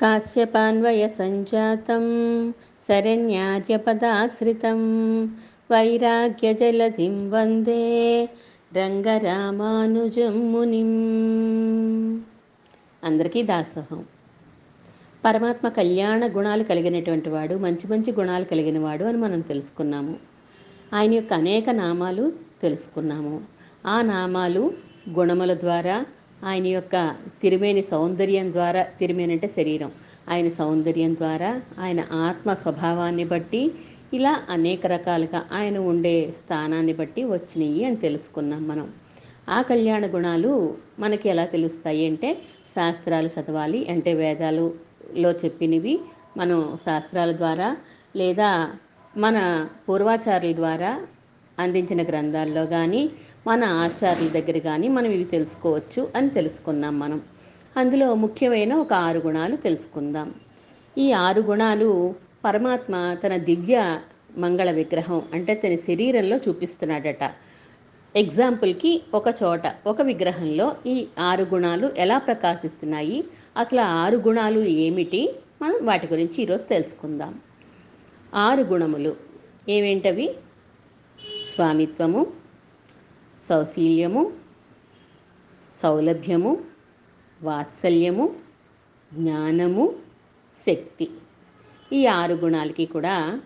काश्यपान्वयसञ्जातं शरण्यार्यपदाश्रितं వైరాగ్యజలధిం వందే రంగరామానుజం మునిం అందరికీ దాసోహం పరమాత్మ కళ్యాణ గుణాలు కలిగినటువంటి వాడు మంచి మంచి గుణాలు కలిగిన వాడు అని మనం తెలుసుకున్నాము ఆయన యొక్క అనేక నామాలు తెలుసుకున్నాము ఆ నామాలు గుణముల ద్వారా ఆయన యొక్క తిరిమేని సౌందర్యం ద్వారా తిరిమేని అంటే శరీరం. ఆయన సౌందర్యం ద్వారా ఆయన ఆత్మ స్వభావాన్ని బట్టి ఇలా అనేక రకాలుగా ఆయన ఉండే స్థానాన్ని బట్టి వచ్చినాయి అని తెలుసుకున్నాం మనం. ఆ కళ్యాణ గుణాలు మనకి ఎలా తెలుస్తాయి అంటే శాస్త్రాలు చదవాలి అంటే వేదాలులో చెప్పినవి మనం శాస్త్రాల ద్వారా లేదా మన పూర్వాచారుల ద్వారా అందించిన గ్రంథాల్లో కానీ మన ఆచార్యుల దగ్గర కానీ మనం ఇవి తెలుసుకోవచ్చు అని తెలుసుకున్నాం మనం. అందులో ముఖ్యమైన ఒక ఆరు గుణాలు తెలుసుకుందాం. ఈ ఆరు గుణాలు పరమాత్మ తన దివ్య మంగళ విగ్రహం అంటే తన శరీరంలో చూపిస్తున్నాడట. ఎగ్జాంపుల్కి ఒక చోట ఒక విగ్రహంలో ఈ ఆరు గుణాలు ఎలా ప్రకాశిస్తున్నాయి? అసలు ఆరు గుణాలు ఏమిటి? మనం వాటి గురించి ఈరోజు తెలుసుకుందాం. ఆరు గుణములు ఏమేంటవి స్వామిత్వము సౌశీల్యము సౌలభ్యము వాత్సల్యము జ్ఞానము శక్తి. ఈ ఆరు గుణాలకి కూడా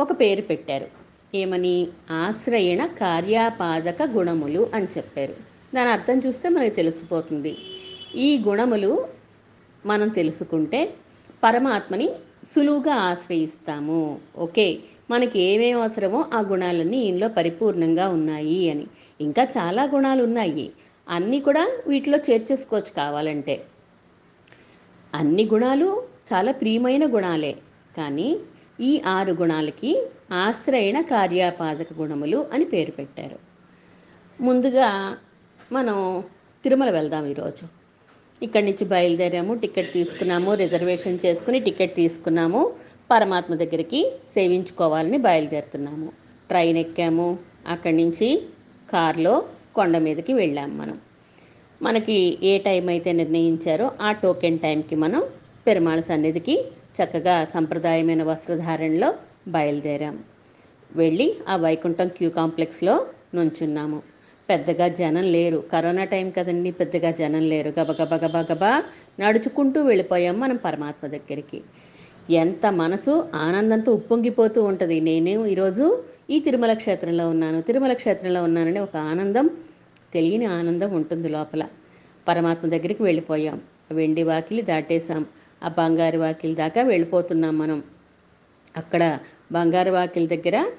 ఒక పేరు పెట్టారు. ఏమని? ఆశ్రయణ కార్యాపాదక గుణములు అని చెప్పారు. దాని అర్థం చూస్తే మనకి తెలిసిపోతుంది. ఈ గుణములు మనం తెలుసుకుంటే పరమాత్మని సులువుగా ఆశ్రయిస్తాము. ఓకే మనకి ఏమేమి అవసరమో ఆ గుణాలన్నీ ఇందులో పరిపూర్ణంగా ఉన్నాయి అని. ఇంకా చాలా గుణాలు ఉన్నాయి అన్నీ కూడా వీటిలో చేర్చేసుకోవచ్చు కావాలంటే. అన్ని గుణాలు చాలా ప్రియమైన గుణాలే. కానీ ఈ ఆరు గుణాలకి ఆశ్రయణ కార్యాపాదక గుణములు అని పేరు పెట్టారు. ముందుగా మనం తిరుమల వెళ్దాం ఈరోజు. ఇక్కడి నుంచి బయలుదేరాము టికెట్ తీసుకున్నాము రిజర్వేషన్ చేసుకుని టికెట్ తీసుకున్నాము పరమాత్మ దగ్గరికి సేవించుకోవాలని బయలుదేరుతున్నాము. ట్రైన్ ఎక్కాము అక్కడి నుంచి కారులో కొండ మీదకి వెళ్ళాము మనం. మనకి ఏ టైం అయితే నిర్ణయించారో ఆ టోకెన్ టైంకి మనం పెరుమాళ సన్నిధికి చక్కగా సంప్రదాయమైన వస్త్రధారణలో బయలుదేరాం. వెళ్ళి ఆ వైకుంఠం క్యూ కాంప్లెక్స్లో నుంచున్నాము. పెద్దగా జనం లేరు. కరోనా టైం కదండి పెద్దగా జనం లేరు. గబగబ గబగబా నడుచుకుంటూ వెళ్ళిపోయాం మనం పరమాత్మ దగ్గరికి. ఎంత మనసు ఆనందంతో ఉప్పొంగిపోతూ ఉంటుంది. నేను ఈరోజు ఈ తిరుమల క్షేత్రంలో ఉన్నాను. తిరుమల క్షేత్రంలో ఉన్నానని ఒక ఆనందం తెలియని ఆనందం ఉంటుంది లోపల. పరమాత్మ దగ్గరికి వెళ్ళిపోయాం. వెండి వాకిలి దాటేశాం. ఆ బంగారు వాకిలి దాకా వెళ్ళిపోతున్నాం మనం. అక్కడ బంగారు వాకిలి దగ్గర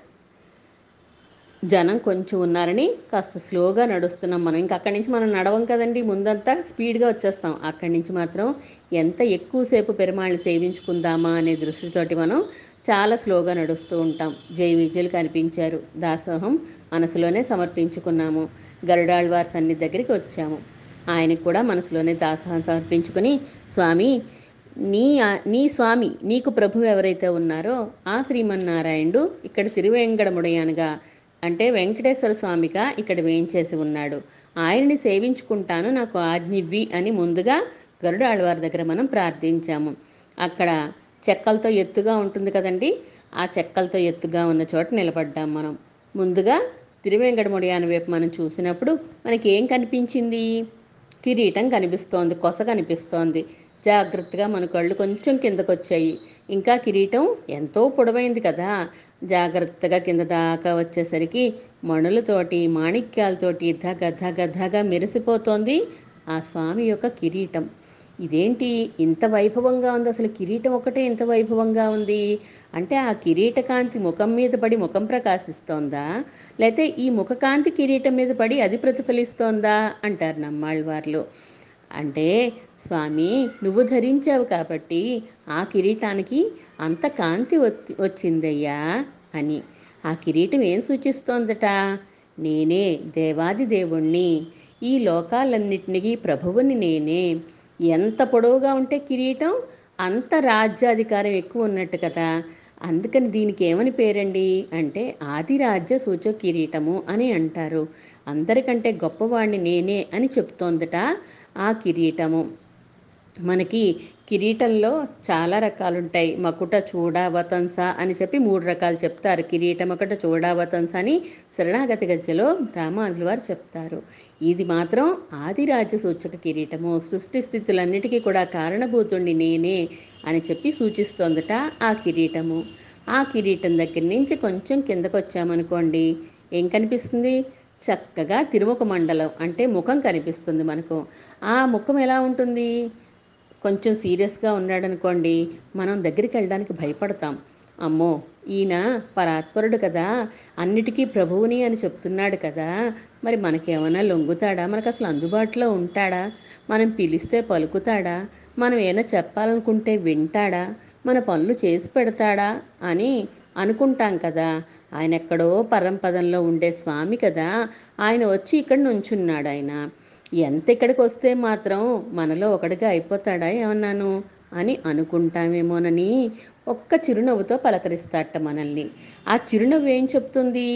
జనం కొంచెం ఉన్నారని కాస్త స్లోగా నడుస్తున్నాం మనం. ఇంకా అక్కడి నుంచి మనం నడవం కదండి. ముందంతా స్పీడ్గా వచ్చేస్తాం. అక్కడి నుంచి మాత్రం ఎంత ఎక్కువసేపు పెరుమాళ్ళు సేవించుకుందామా అనే దృష్టితోటి మనం చాలా స్లోగా నడుస్తూ ఉంటాం. జై విజయులు కనిపించారు. దాసోహం మనసులోనే సమర్పించుకున్నాము. గరుడాళ్వారి సన్నిధి దగ్గరికి వచ్చాము. ఆయనకు కూడా మనసులోనే దాసోహం సమర్పించుకుని స్వామి నీ నీ స్వామి నీకు ప్రభు ఎవరైతే ఉన్నారో ఆ శ్రీమన్నారాయణుడు ఇక్కడ తిరువేంకటముడయానుగా అంటే వెంకటేశ్వర స్వామిగా ఇక్కడ వేయించేసి ఉన్నాడు. ఆయనని సేవించుకుంటాను నాకు ఆజ్ఞివ్వి అని ముందుగా గరుడాళ్వారి దగ్గర మనం ప్రార్థించాము. అక్కడ చెక్కలతో ఎత్తుగా ఉంటుంది కదండి. ఆ చెక్కలతో ఎత్తుగా ఉన్న చోట నిలబడ్డాం మనం. ముందుగా తిరువేంకటముడియాన వైపు మనం చూసినప్పుడు మనకి ఏం కనిపించింది? కిరీటం కనిపిస్తోంది కొస కనిపిస్తోంది. జాగ్రత్తగా మన కళ్ళు కొంచెం కిందకొచ్చాయి. ఇంకా కిరీటం ఎంతో పొడవైంది కదా. జాగ్రత్తగా కింద దాకా వచ్చేసరికి మణులతోటి మాణిక్యాలతోటి ధగ ధగ ధగ మెరిసిపోతోంది ఆ స్వామి యొక్క కిరీటం. ఇదేంటి ఇంత వైభవంగా ఉంది? అసలు కిరీటం ఒకటే ఇంత వైభవంగా ఉంది? అంటే ఆ కిరీట కాంతి ముఖం మీద పడి ముఖం ప్రకాశిస్తోందా? లేకపోతే ఈ ముఖకాంతి కిరీటం మీద పడి అది ప్రతిఫలిస్తోందా? అంటారు నమ్మాళ్ళవార్లు. అంటే స్వామి నువ్వు ధరించావు కాబట్టి ఆ కిరీటానికి అంత కాంతి వచ్చిందయ్యా అని. ఆ కిరీటం ఏం సూచిస్తోందట? నేనే దేవాది దేవుణ్ణి. ఈ లోకాలన్నిటికీ ప్రభువుని నేనే. ఎంత పొడవుగా ఉంటే కిరీటం అంత రాజ్యాధికారం ఎక్కువ ఉన్నట్టు కదా. అందుకని దీనికి ఏమని పేరండి? అంటే ఆదిరాజ్య సూచ కిరీటము అని అంటారు. అందరికంటే గొప్పవాణ్ణి నేనే అని చెప్తోందట ఆ కిరీటము. మనకి కిరీటంలో చాలా రకాలు ఉంటాయి మకుట చూడావతంస అని చెప్పి మూడు రకాలు చెప్తారు. కిరీటం ఒకట చూడావతంస అని శరణాగతి గజ్జలో రామానుజుల వారు చెప్తారు. ఇది మాత్రం ఆదిరాజ్య సూచక కిరీటము. సృష్టి స్థితులన్నిటికీ కూడా కారణభూతుండి నేనే అని చెప్పి సూచిస్తోందట ఆ కిరీటము. ఆ కిరీటం దగ్గర నుంచి కొంచెం కిందకు వచ్చామనుకోండి ఏం కనిపిస్తుంది? చక్కగా తిరుముఖ మండలం అంటే ముఖం కనిపిస్తుంది మనకు. ఆ ముఖం ఎలా ఉంటుంది? కొంచెం సీరియస్గా ఉన్నాడనుకోండి మనం దగ్గరికి వెళ్ళడానికి భయపడతాం. అమ్మో ఈయన పరాత్పరుడు కదా అన్నిటికీ ప్రభువుని అని చెప్తున్నాడు కదా మరి మనకేమైనా లొంగుతాడా? మనకు అసలు అందుబాటులో ఉంటాడా? మనం పిలిస్తే పలుకుతాడా? మనం ఏమైనా చెప్పాలనుకుంటే వింటాడా? మన పనులు చేసి పెడతాడా? అని అనుకుంటాం కదా. ఆయన ఎక్కడో పరంపదంలో ఉండే స్వామి కదా ఆయన వచ్చి ఇక్కడ నుంచున్నాడు ఆయన ఎంత ఇక్కడికి వస్తే మాత్రం మనలో ఒకటిగా అయిపోతాడా ఏమన్నాను? అని అనుకుంటామేమోనని ఒక్క చిరునవ్వుతో పలకరిస్తాట మనల్ని. ఆ చిరునవ్వు ఏం చెప్తుంది?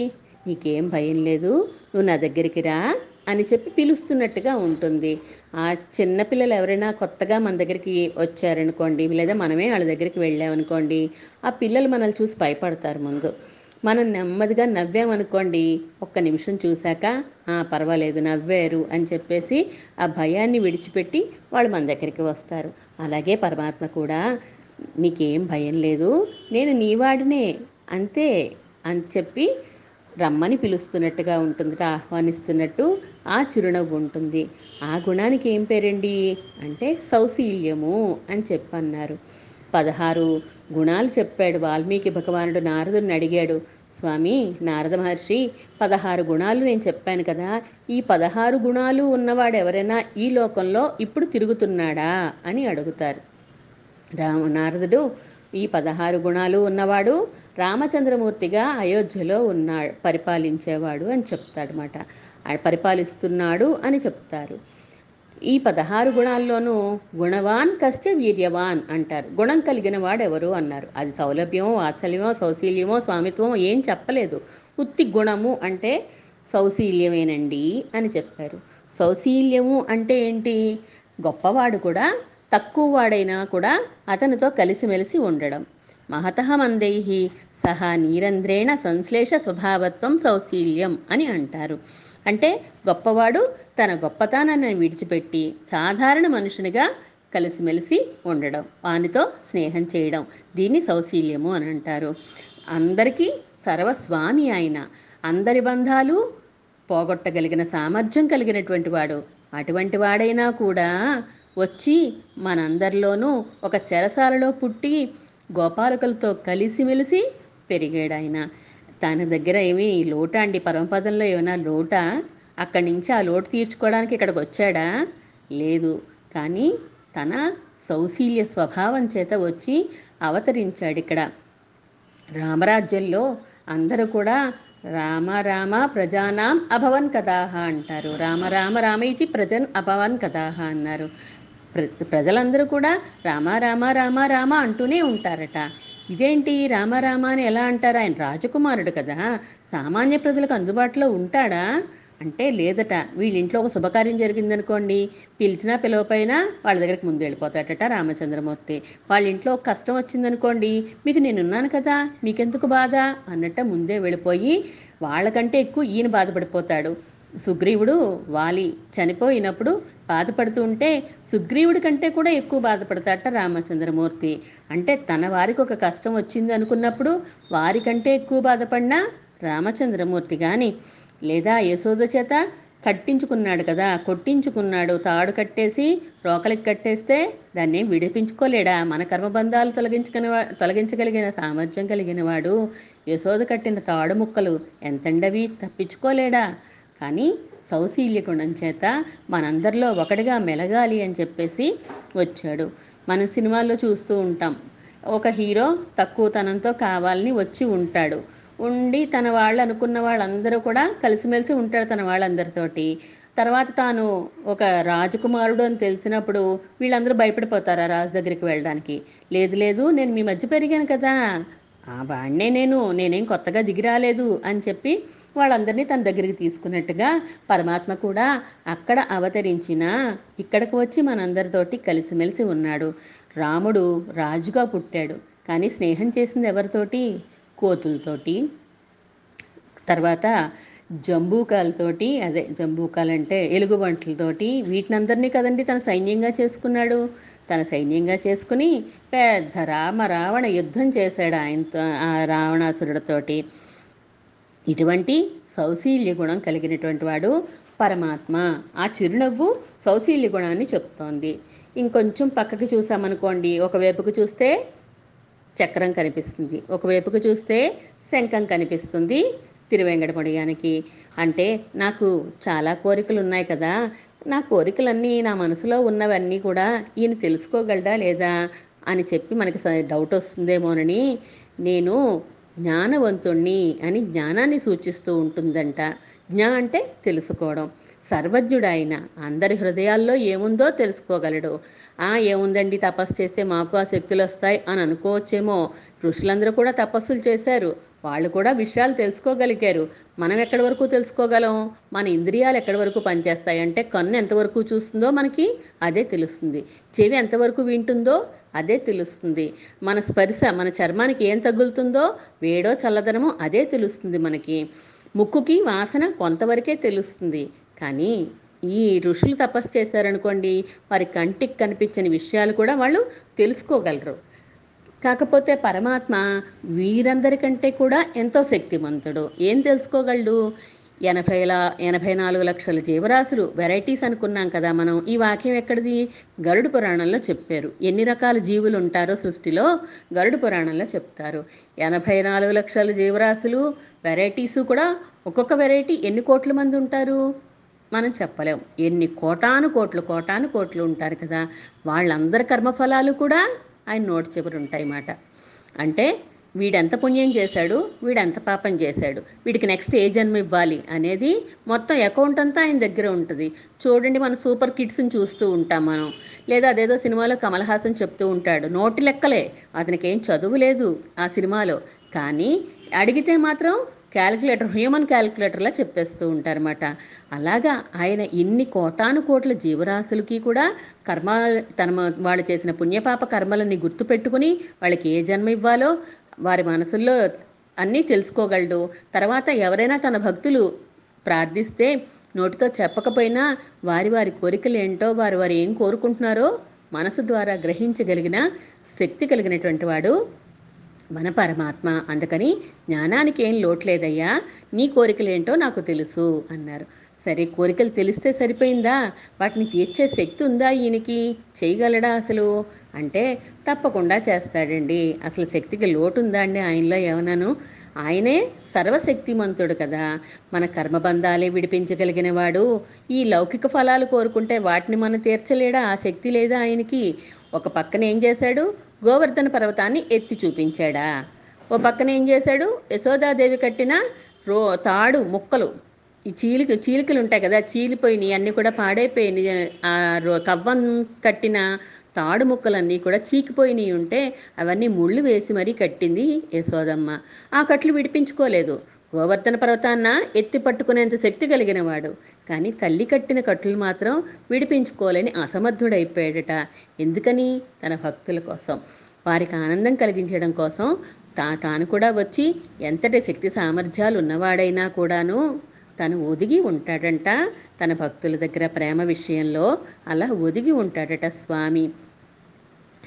నీకేం భయం లేదు నువ్వు నా దగ్గరికి రా అని చెప్పి పిలుస్తున్నట్టుగా ఉంటుంది. ఆ చిన్నపిల్లలు ఎవరైనా కొత్తగా మన దగ్గరికి వచ్చారనుకోండి లేదా మనమే వాళ్ళ దగ్గరికి వెళ్ళామనుకోండి ఆ పిల్లలు మనల్ని చూసి భయపడతారు ముందు. మనం నెమ్మదిగా నవ్వామనుకోండి ఒక్క నిమిషం చూశాక "ఆ, పర్వాలేదు నవ్వారు అని చెప్పేసి ఆ భయాన్ని విడిచిపెట్టి వాళ్ళు మన దగ్గరికి వస్తారు. అలాగే పరమాత్మ కూడా నీకేం భయం లేదు నేను నీవాడినే అంతే అని చెప్పి రమ్మని పిలుస్తున్నట్టుగా ఉంటుంది ఆహ్వానిస్తున్నట్టు ఆ చిరునవ్వు ఉంటుంది. ఆ గుణానికి ఏం పేరండి? అంటే సౌశీల్యము అని చెప్పన్నారు. పదహారు గుణాలు చెప్పాడు. వాల్మీకి భగవానుడు నారదుని అడిగాడు. స్వామి నారద మహర్షి పదహారు గుణాలు నేను చెప్పాను కదా. ఈ పదహారు గుణాలు ఉన్నవాడు ఎవరైనా ఈ లోకంలో ఇప్పుడు తిరుగుతున్నాడా అని అడుగుతారు. రామ నారదుడు ఈ పదహారు గుణాలు ఉన్నవాడు రామచంద్రమూర్తిగా అయోధ్యలో ఉన్నాడు పరిపాలించేవాడు అని చెప్తాడనమాట పరిపాలిస్తున్నాడు అని చెప్తారు. ఈ పదహారు గుణాల్లోనూ గుణవాన్ కశ్చ వీర్యవాన్ అంటారు. గుణం కలిగిన వాడెవరు అన్నారు. అది సౌలభ్యమో వాత్సల్యమో సౌశీల్యమో స్వామిత్వమో ఏం చెప్పలేదు. ఉత్తి గుణము అంటే సౌశీల్యమేనండి అని చెప్పారు. సౌశీల్యము అంటే ఏంటి? గొప్పవాడు కూడా తక్కువ వాడైనా కూడా అతనితో కలిసిమెలిసి ఉండడం. మహత మందై సహా నీరంధ్రేణ సంశ్లేష స్వభావత్వం సౌశీల్యం అని అంటారు. అంటే గొప్పవాడు తన గొప్పతనాన్ని విడిచిపెట్టి సాధారణ మనుషునిగా కలిసిమెలిసి ఉండడం వానితో స్నేహం చేయడం. దీన్ని సౌశీల్యము అని అంటారు. అందరికీ సర్వస్వామి ఆయన అందరి బంధాలు పోగొట్టగలిగిన సామర్థ్యం కలిగినటువంటి వాడు అటువంటి వాడైనా కూడా వచ్చి మనందరిలోనూ ఒక చెరసాలలో పుట్టి గోపాలకులతో కలిసిమెలిసి పెరిగాడు ఆయన తన దగ్గర ఏమి లోట అండి? పరమపదంలో ఏమైనా లోట? అక్కడి నుంచి ఆ లోటు తీర్చుకోవడానికి ఇక్కడికి వచ్చాడా? లేదు. కానీ తన సౌశీల్య స్వభావం చేత వచ్చి అవతరించాడు ఇక్కడ. రామరాజ్యంలో అందరూ కూడా రామ రామ ప్రజానాం అభవన్ కథాహ అంటారు. రామ రామ రామ ఇది ప్రజన్ అభవన్ కథాహ అన్నారు. ప్ర ప్రజలందరూ కూడా రామ రామ రామ రామ అంటూనే ఉంటారట. ఇదేంటి రామారామ అని ఎలా అంటారు? ఆయన రాజకుమారుడు కదా. సామాన్య ప్రజలకు అందుబాటులో ఉంటాడా? అంటే లేదట. వీళ్ళింట్లో ఒక శుభకార్యం జరిగిందనుకోండి. పిలిచినా పిలవపోయినా వాళ్ళ దగ్గరికి ముందు వెళ్ళిపోతాడట రామచంద్రమూర్తి. వాళ్ళ ఇంట్లో ఒక కష్టం వచ్చిందనుకోండి. మీకు నేనున్నాను కదా. మీకెందుకు బాధ? అన్నట్ట ముందే వెళ్ళిపోయి వాళ్ళకంటే ఎక్కువ ఈయన బాధపడిపోతాడు. సుగ్రీవుడు వాలి చనిపోయినప్పుడు బాధపడుతూ ఉంటే సుగ్రీవుడి కంటే కూడా ఎక్కువ బాధపడతాట రామచంద్రమూర్తి. అంటే తన వారికి ఒక కష్టం వచ్చింది అనుకున్నప్పుడు వారికంటే ఎక్కువ బాధపడినా రామచంద్రమూర్తి కానీ లేదా యశోద చేత కట్టించుకున్నాడు కదా కొట్టించుకున్నాడు తాడు కట్టేసి రోకలికి కట్టేస్తే దాన్ని విడిపించుకోలేడా? మన కర్మబంధాలు తొలగించుకుని తొలగించగలిగిన సామర్థ్యం కలిగిన వాడు. యశోద కట్టిన తాడు ముక్కలు ఎంతండవి? తప్పించుకోలేడా? కానీ సౌశీల్య గుణం చేత మనందరిలో ఒకటిగా మెలగాలి అని చెప్పేసి వచ్చాడు. మనం సినిమాల్లో చూస్తూ ఉంటాం. ఒక హీరో తక్కువతనంతో కావాలని వచ్చి ఉంటాడు. ఉండి తన వాళ్ళు అనుకున్న వాళ్ళందరూ కూడా కలిసిమెలిసి ఉంటాడు తన వాళ్ళందరితోటి. తర్వాత తాను ఒక రాజకుమారుడు అని తెలిసినప్పుడు వీళ్ళందరూ భయపడిపోతారు ఆ రాజు దగ్గరికి వెళ్ళడానికి. లేదు లేదు నేను మీ మధ్య పెరిగాను కదా. ఆ వాడినే నేను నేనేం కొత్తగా దిగి రాలేదు అని చెప్పి వాళ్ళందరినీ తన దగ్గరికి తీసుకున్నట్టుగా పరమాత్మ కూడా అక్కడ అవతరించిన ఇక్కడికి వచ్చి మనందరితోటి కలిసిమెలిసి ఉన్నాడు. రాముడు రాజుగా పుట్టాడు. కానీ స్నేహం చేసింది ఎవరితోటి? కోతులతోటి. తర్వాత జంబూకాలతోటి అదే జంబూకాలంటే ఎలుగుబంట్లతోటి వీటినందరినీ కదండి తన సైన్యంగా చేసుకున్నాడు. తన సైన్యంగా చేసుకుని పెద్ద రామ రావణ యుద్ధం చేశాడు ఆయనతో ఆ రావణాసురుడితోటి. ఇటువంటి సౌశీల్య గుణం కలిగినటువంటి వాడు పరమాత్మ. ఆ చిరునవ్వు సౌశీల్య గుణాన్ని చెప్తోంది. ఇంకొంచెం పక్కకి చూసామనుకోండి ఒకవైపుకు చూస్తే చక్రం కనిపిస్తుంది ఒకవైపుకు చూస్తే శంఖం కనిపిస్తుంది తిరువెంకటమడియానికి అంటే నాకు చాలా కోరికలు ఉన్నాయి కదా నా కోరికలన్నీ నా మనసులో ఉన్నవన్నీ కూడా ఈయన తెలుసుకోగలడా లేదా అని చెప్పి మనకి డౌట్ వస్తుందేమోనని నేను జ్ఞానవంతుణ్ణి అని జ్ఞానాన్ని సూచిస్తూ ఉంటుందంట. జ్ఞా అంటే తెలుసుకోవడం. సర్వజ్ఞుడైన అందరి హృదయాల్లో ఏముందో తెలుసుకోగలడు. ఆ ఏముందండి తపస్సు చేస్తే మాకు ఆ శక్తులు వస్తాయి అని అనుకోవచ్చేమో. ఋషులందరూ కూడా తపస్సులు చేశారు. వాళ్ళు కూడా విషయాలు తెలుసుకోగలిగారు. మనం ఎక్కడి వరకు తెలుసుకోగలం? మన ఇంద్రియాలు ఎక్కడి వరకు పనిచేస్తాయి? అంటే కన్ను ఎంతవరకు చూస్తుందో మనకి అదే తెలుస్తుంది. చెవి ఎంతవరకు వింటుందో అదే తెలుస్తుంది. మన స్పర్శ మన చర్మానికి ఏం తగులుతుందో వేడో చల్లదనమో అదే తెలుస్తుంది మనకి. ముక్కుకి వాసన కొంతవరకే తెలుస్తుంది. కానీ ఈ ఋషులు తపస్సు చేశారనుకోండి వారి కంటికి కనిపించని విషయాలు కూడా వాళ్ళు తెలుసుకోగలరు. కాకపోతే పరమాత్మ వీరందరికంటే కూడా ఎంతో శక్తివంతుడు ఏం తెలుసుకోగలడు? ఎనభైల ఎనభై నాలుగు లక్షల జీవరాశులు వెరైటీస్ అనుకున్నాం కదా మనం. ఈ వాక్యం ఎక్కడిది? గరుడు పురాణంలో చెప్పారు. ఎన్ని రకాల జీవులు ఉంటారో సృష్టిలో గరుడు పురాణంలో చెప్తారు. ఎనభై నాలుగు లక్షల జీవరాశులు వెరైటీస్ కూడా ఒక్కొక్క వెరైటీ ఎన్ని కోట్ల మంది ఉంటారు? మనం చెప్పలేం. ఎన్ని కోటాను కోట్లు కోటాను కోట్లు ఉంటారు కదా. వాళ్ళందరి కర్మఫలాలు కూడా ఆయన నోటి చెబురు ఉంటాయి మాట అంటే వీడెంత పుణ్యం చేశాడు వీడెంత పాపం చేశాడు వీడికి నెక్స్ట్ ఏ జన్మ ఇవ్వాలి అనేది మొత్తం అకౌంట్ అంతా ఆయన దగ్గర ఉంటుంది. చూడండి మనం సూపర్ కిడ్స్ని చూస్తూ ఉంటాం మనం. లేదా అదేదో సినిమాలో కమల్ హాసన్ చెప్తూ ఉంటాడు నోటి లెక్కలే అతనికి ఏం చదువు లేదు ఆ సినిమాలో. కానీ అడిగితే మాత్రం క్యాలిక్యులేటర్ హ్యూమన్ క్యాలిక్యులేటర్లా చెప్పేస్తూ ఉంటారన్నమాట. అలాగా ఆయన ఇన్ని కోటాను కోట్ల జీవరాశులకి కూడా కర్మ తన వాళ్ళు చేసిన పుణ్యపాప కర్మలని గుర్తుపెట్టుకుని వాళ్ళకి ఏ జన్మ ఇవ్వాలో వారి మనసుల్లో అన్నీ తెలుసుకోగలడు. తర్వాత ఎవరైనా తన భక్తులు ప్రార్థిస్తే నోటితో చెప్పకపోయినా వారి వారి కోరికలు ఏంటో వారు వారు ఏం కోరుకుంటున్నారో మనసు ద్వారా గ్రహించగలిగిన శక్తి కలిగినటువంటి వాడు మన పరమాత్మ. అందుకని జ్ఞానానికి ఏం లోట్లేదయ్యా నీ కోరికలేంటో నాకు తెలుసు అన్నారు. సరే కోరికలు తెలిస్తే సరిపోయిందా? వాటిని తీర్చే శక్తి ఉందా ఈయనకి? చేయగలడా అసలు? అంటే తప్పకుండా చేస్తాడండి. అసలు శక్తికి లోటుందా అండి ఆయనలో ఏమన్నాను? ఆయనే సర్వశక్తిమంతుడు కదా. మన కర్మబంధాలే విడిపించగలిగిన వాడు. ఈ లౌకిక ఫలాలు కోరుకుంటే వాటిని మనం తీర్చలేడా? ఆ శక్తి లేదా ఆయనకి? ఒక పక్కన ఏం చేశాడు? గోవర్ధన పర్వతాన్ని ఎత్తి చూపించాడా? ఓ పక్కన ఏం చేశాడు? యశోదాదేవి కట్టిన రో తాడు ముక్కలు. ఈ చీలిక చీలికలు ఉంటాయి కదా చీలిపోయినాయి. అన్నీ కూడా పాడైపోయినాయి. ఆ రో- కవ్వం కట్టిన తాడు ముక్కలన్నీ కూడా చీకిపోయినాయి ఉంటే అవన్నీ ముళ్ళు వేసి మరీ కట్టింది యశోదమ్మ. ఆ కట్లు విడిపించుకోలేదు. గోవర్ధన పర్వతాన్న ఎత్తి పట్టుకునేంత శక్తి కలిగిన వాడు కానీ తల్లి కట్టిన కట్లు మాత్రం విడిపించుకోలేని అసమర్థుడైపోయాడట. ఎందుకని? తన భక్తుల కోసం. వారికి ఆనందం కలిగించడం కోసం తా తాను కూడా వచ్చి ఎంతటి శక్తి సామర్థ్యాలు ఉన్నవాడైనా కూడాను తను ఒదిగి ఉంటాడంట. తన భక్తుల దగ్గర ప్రేమ విషయంలో అలా ఒదిగి ఉంటాడట స్వామి.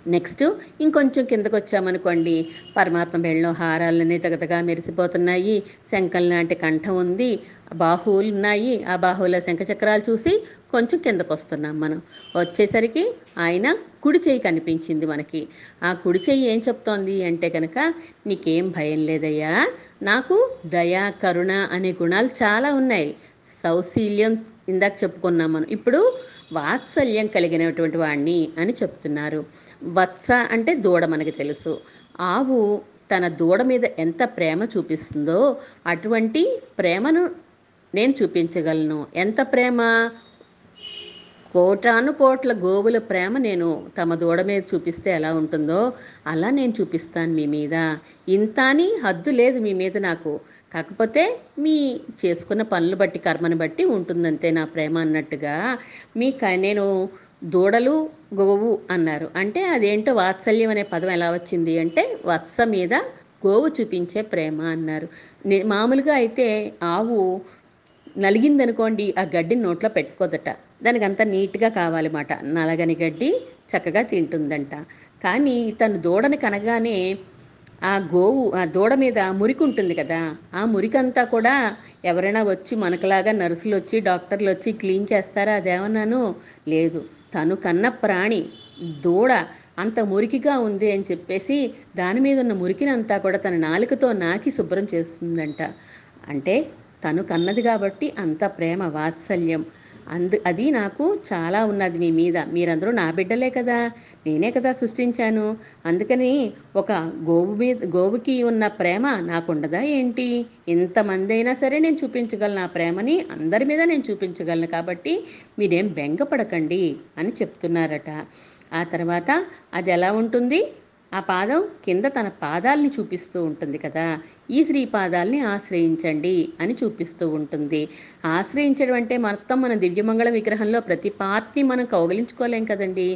నెక్స్ట్ ఇంకొంచెం కిందకు వచ్చామనుకోండి పరమాత్మ మెళ్ళలో హారాలన్నీ తగతగా మెరిసిపోతున్నాయి. శంఖం లాంటి కంఠం ఉంది. బాహువులు ఉన్నాయి ఆ బాహువుల శంఖ చక్రాలు చూసి కొంచెం కిందకు వస్తున్నాం మనం. వచ్చేసరికి ఆయన కుడి చెయ్యి కనిపించింది మనకి. ఆ కుడి చేయి ఏం చెప్తోంది అంటే కనుక నీకేం భయం లేదయ్యా. నాకు దయ కరుణ అనే గుణాలు చాలా ఉన్నాయి. సౌశీల్యం ఇందాక చెప్పుకున్నాం మనం. ఇప్పుడు వాత్సల్యం కలిగినటువంటి వాడిని అని చెప్తున్నారు. వత్స అంటే దూడ మనకి తెలుసు. ఆవు తన దూడ మీద ఎంత ప్రేమ చూపిస్తుందో అటువంటి ప్రేమను నేను చూపించగలను. ఎంత ప్రేమ? కోటాను కోట్ల గోవుల ప్రేమ నేను తమ దూడ మీద చూపిస్తే ఎలా ఉంటుందో అలా నేను చూపిస్తాను మీ మీద. ఇంత అని హద్దు లేదు మీ మీద నాకు. కాకపోతే మీ చేసుకున్న పనులు బట్టి కర్మని బట్టి ఉంటుందంతే నా ప్రేమ అన్నట్టుగా మీ క- నేను దూడలు గోవు అన్నారు. అంటే అదేంటో వాత్సల్యం అనే పదం ఎలా వచ్చింది అంటే వత్స మీద గోవు చూపించే ప్రేమ అన్నారు. మామూలుగా అయితే ఆవు నలిగిందనుకోండి ఆ గడ్డిని నోట్లో పెట్టుకోదట. దానికి అంత నీట్గా కావాలన్నమాట నలగని గడ్డి చక్కగా తింటుందంట. కానీ తను దూడని కనగానే ఆ గోవు ఆ దూడ మీద మురికి ఉంటుంది కదా ఆ మురికంతా కూడా ఎవరైనా వచ్చి మనకులాగా నర్సులు వచ్చి డాక్టర్లు వచ్చి క్లీన్ చేస్తారా? అదేమన్నాను? లేదు. తను కన్న ప్రాణి దూడ అంత మురికిగా ఉంది అని చెప్పేసి దాని మీద ఉన్న మురికినంతా కూడా తన నాలుకతో నాకి శుభ్రం చేస్తుందంట. అంటే తను కన్నది కాబట్టి అంత ప్రేమ వాత్సల్యం అందు అది నాకు చాలా ఉన్నది మీ మీద. మీరందరూ నా బిడ్డలే కదా. నేనే కదా సృష్టించాను. అందుకని ఒక గోవు మీద గోవుకి ఉన్న ప్రేమ నాకుండదా ఏంటి? ఎంతమంది అయినా సరే నేను చూపించగలను ఆ ప్రేమని అందరి మీద నేను చూపించగలను కాబట్టి మీరేం బెంగపడకండి అని చెప్తున్నారట. ఆ తర్వాత అది ఎలా ఉంటుంది? ఆ పాదం కింద తన పాదాలని చూపిస్తూ ఉంటుంది కదా. ఈ శ్రీ పాదాలని ఆశ్రయించండి అని చూపిస్తూ ఉంటుంది. ఆశ్రయించడం అంటే మొత్తం మన దివ్యమంగళ విగ్రహంలో ప్రతి పార్ట్ని మనం కౌగలించుకోలేం కదండి.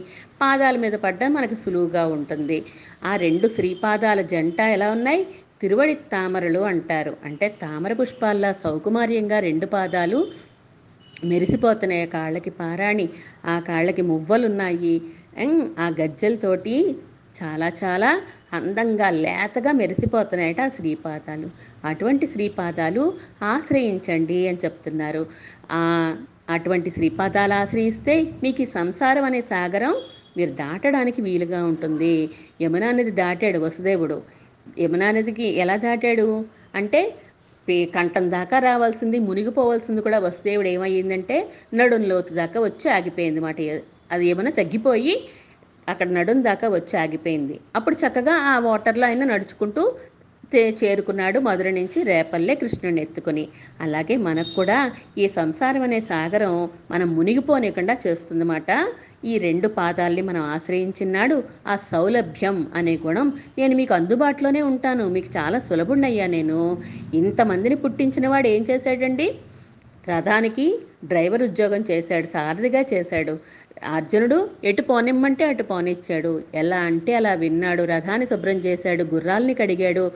పాదాల మీద పడ్డా మనకు సులువుగా ఉంటుంది. ఆ రెండు శ్రీపాదాల జంట ఎలా ఉన్నాయి? తిరువడి తామరలు అంటారు. అంటే తామర పుష్పాల్లా సౌకుమార్యంగా రెండు పాదాలు మెరిసిపోతున్నాయి. ఆ కాళ్ళకి పారాణి ఆ కాళ్ళకి మువ్వలున్నాయి. ఆ గజ్జలతోటి చాలా చాలా అందంగా లేతగా మెరిసిపోతున్నాయట ఆ శ్రీపాదాలు. అటువంటి శ్రీపాదాలు ఆశ్రయించండి అని చెప్తున్నారు. అటువంటి శ్రీపాదాలు ఆశ్రయిస్తే మీకు ఈ సంసారం అనే సాగరం మీరు దాటడానికి వీలుగా ఉంటుంది. యమునా నది దాటాడు వసుదేవుడు. యమునా నదికి ఎలా దాటాడు? అంటే కంఠం దాకా రావాల్సింది మునిగిపోవాల్సింది కూడా వసుదేవుడు ఏమయ్యిందంటే నడుం లోతు దాకా వచ్చి ఆగిపోయింది మాట. అది ఏమైనా తగ్గిపోయి అక్కడ నడుం దాకా వచ్చి ఆగిపోయింది. అప్పుడు చక్కగా ఆ వాటర్లో ఆయన నడుచుకుంటూ చేరుకున్నాడు మధుర నుంచి రేపల్లె కృష్ణుడిని ఎత్తుకుని. అలాగే మనకు కూడా ఈ సంసారం అనే సాగరం మనం మునిగిపోనికుండా చేస్తుందన్నమాట. ఈ రెండు పాదాల్ని మనం ఆశ్రయించినాడు ఆ సౌలభ్యం అనే గుణం నేను మీకు అందుబాటులోనే ఉంటాను. మీకు చాలా సులభుణ్ణయ్యా నేను. ఇంతమందిని పుట్టించిన వాడు ఏం చేశాడండి? రథానికి డ్రైవర్ ఉద్యోగం చేశాడు సారథిగా చేశాడు. అర్జునుడు ఎటు పోనిమ్మంటే అటు పోనిచ్చాడు. ఎలా అంటే అలా విన్నాడు. రథాన్ని శుభ్రం చేశాడు. గుర్రాల్ని కడిగాడు.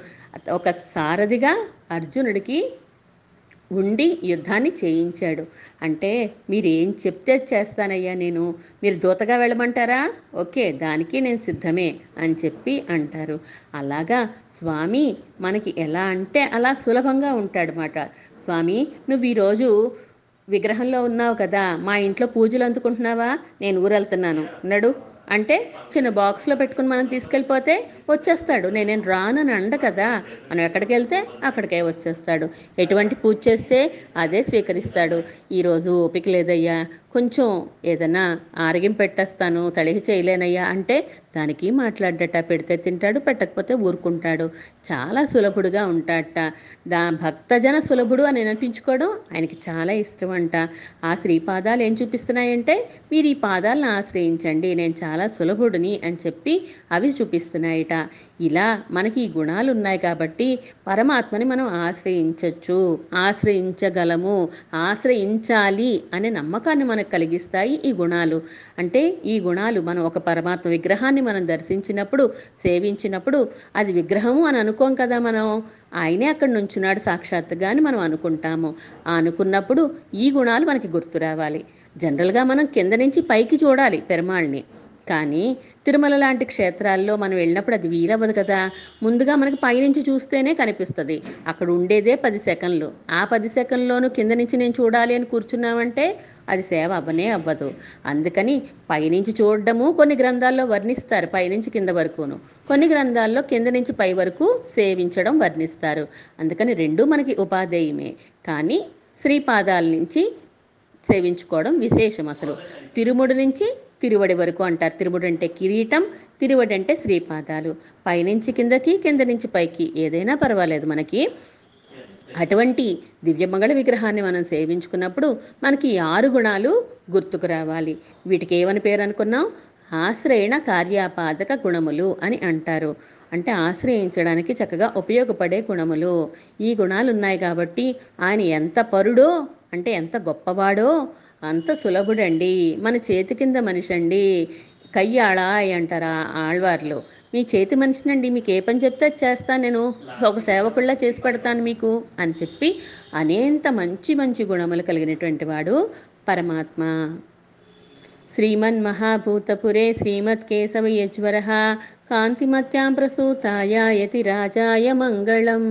ఒక సారథిగా అర్జునుడికి ఉండి యుద్ధాన్ని చేయించాడు. అంటే మీరు ఏం చెప్తే చేస్తానయ్యా నేను. మీరు దూతగా వెళ్ళమంటారా? ఓకే దానికి నేను సిద్ధమే అని చెప్పి అంటారు. అలాగా స్వామి మనకి ఎలా అంటే అలా సులభంగా ఉంటాడనమాట స్వామి నువ్వు ఈరోజు విగ్రహంలో ఉన్నావు కదా మా ఇంట్లో పూజలు అందుకుంటున్నావా? నేను ఊరెళ్తున్నాను. నడు. అంటే చిన్న బాక్స్లో పెట్టుకుని మనం తీసుకెళ్ళిపోతే వచ్చేస్తాడు. నేనేం రానని అండ కదా. మనం ఎక్కడికి వెళ్తే అక్కడికే వచ్చేస్తాడు. ఎటువంటి పూజ చేస్తే అదే స్వీకరిస్తాడు. ఈరోజు ఓపిక లేదయ్యా. కొంచెం ఏదైనా ఆరోగ్యం పెట్టేస్తాను తడిగి చేయలేనయ్యా అంటే దానికి మాట్లాడట పెడితే తింటాడు పెట్టకపోతే ఊరుకుంటాడు. చాలా సులభుడుగా ఉంటాడట. దా భక్తజన సులభుడు అని అనిపించుకోవడం ఆయనకి చాలా ఇష్టం అంట ఆ శ్రీపాదాలు ఏం చూపిస్తున్నాయంటే మీరు ఈ పాదాలను ఆశ్రయించండి నేను చాలా సులభుడిని అని చెప్పి అవి చూపిస్తున్నాయట. ఇలా మనకి ఈ గుణాలు ఉన్నాయి కాబట్టి పరమాత్మని మనం ఆశ్రయించవచ్చు ఆశ్రయించగలము. ఆశ్రయించాలి అనే నమ్మకాన్ని మనకు కలిగిస్తాయి ఈ గుణాలు. అంటే ఈ గుణాలు మనం ఒక పరమాత్మ విగ్రహాన్ని మనం దర్శించినప్పుడు సేవించినప్పుడు అది విగ్రహము అని అనుకోం కదా మనం. ఆయనే అక్కడ నుంచున్నాడు సాక్షాత్తుగా అని మనం అనుకుంటాము. అనుకున్నప్పుడు ఈ గుణాలు మనకి గుర్తు రావాలి. జనరల్గా మనం కింద నుంచి పైకి చూడాలి పెరుమాళ్ళని. కానీ తిరుమల లాంటి క్షేత్రాల్లో మనం వెళ్ళినప్పుడు అది వీలవ్వదు కదా. ముందుగా మనకి పైనుంచి చూస్తేనే కనిపిస్తుంది. అక్కడ ఉండేదే పది సెకండ్లు. ఆ పది సెకండ్లోనూ కింద నుంచి నేను చూడాలి అని కూర్చున్నామంటే అది సేవ అవ్వనే అవ్వదు. అందుకని పైనుంచి చూడడము కొన్ని గ్రంథాల్లో వర్ణిస్తారు పైనుంచి కింద వరకును. కొన్ని గ్రంథాల్లో కింద నుంచి పై వరకు సేవించడం వర్ణిస్తారు. అందుకని రెండూ మనకి ఉపాధేయమే కానీ శ్రీపాదాల నుంచి సేవించుకోవడం విశేషం అసలు. తిరుముడి నుంచి తిరువడి వరకు అంటారు. తిరుముడు అంటే కిరీటం తిరువడి అంటే శ్రీపాదాలు. పైనుంచి కిందకి కింద నుంచి పైకి ఏదైనా పర్వాలేదు మనకి. అటువంటి దివ్యమంగళ విగ్రహాన్ని మనం సేవించుకున్నప్పుడు మనకి ఈ ఆరు గుణాలు గుర్తుకు రావాలి. వీటికి ఏమని పేరు అనుకున్నాం? ఆశ్రయణ కార్యాపాదక గుణములు అని అంటారు. అంటే ఆశ్రయించడానికి చక్కగా ఉపయోగపడే గుణములు. ఈ గుణాలు ఉన్నాయి కాబట్టి ఆయన ఎంత పరుడో అంటే ఎంత గొప్పవాడో అంత సులభుడండి. మన చేతి కింద మనిషి అండి కయ్యాళాయ్ అంటారా ఆళ్వార్లు. మీ చేతి మనిషినండి మీకు ఏ పని చెప్తే చేస్తాను నేను. ఒక సేవకుల్లా చేసి పెడతాను మీకు అని చెప్పి అనేంత మంచి మంచి గుణములు కలిగినటువంటి వాడు పరమాత్మ. శ్రీమన్మహాభూతపురే శ్రీమత్కేశవయజ్వర కాంతిమత్యాం ప్రసూతాయ యతి రాజాయ మంగళం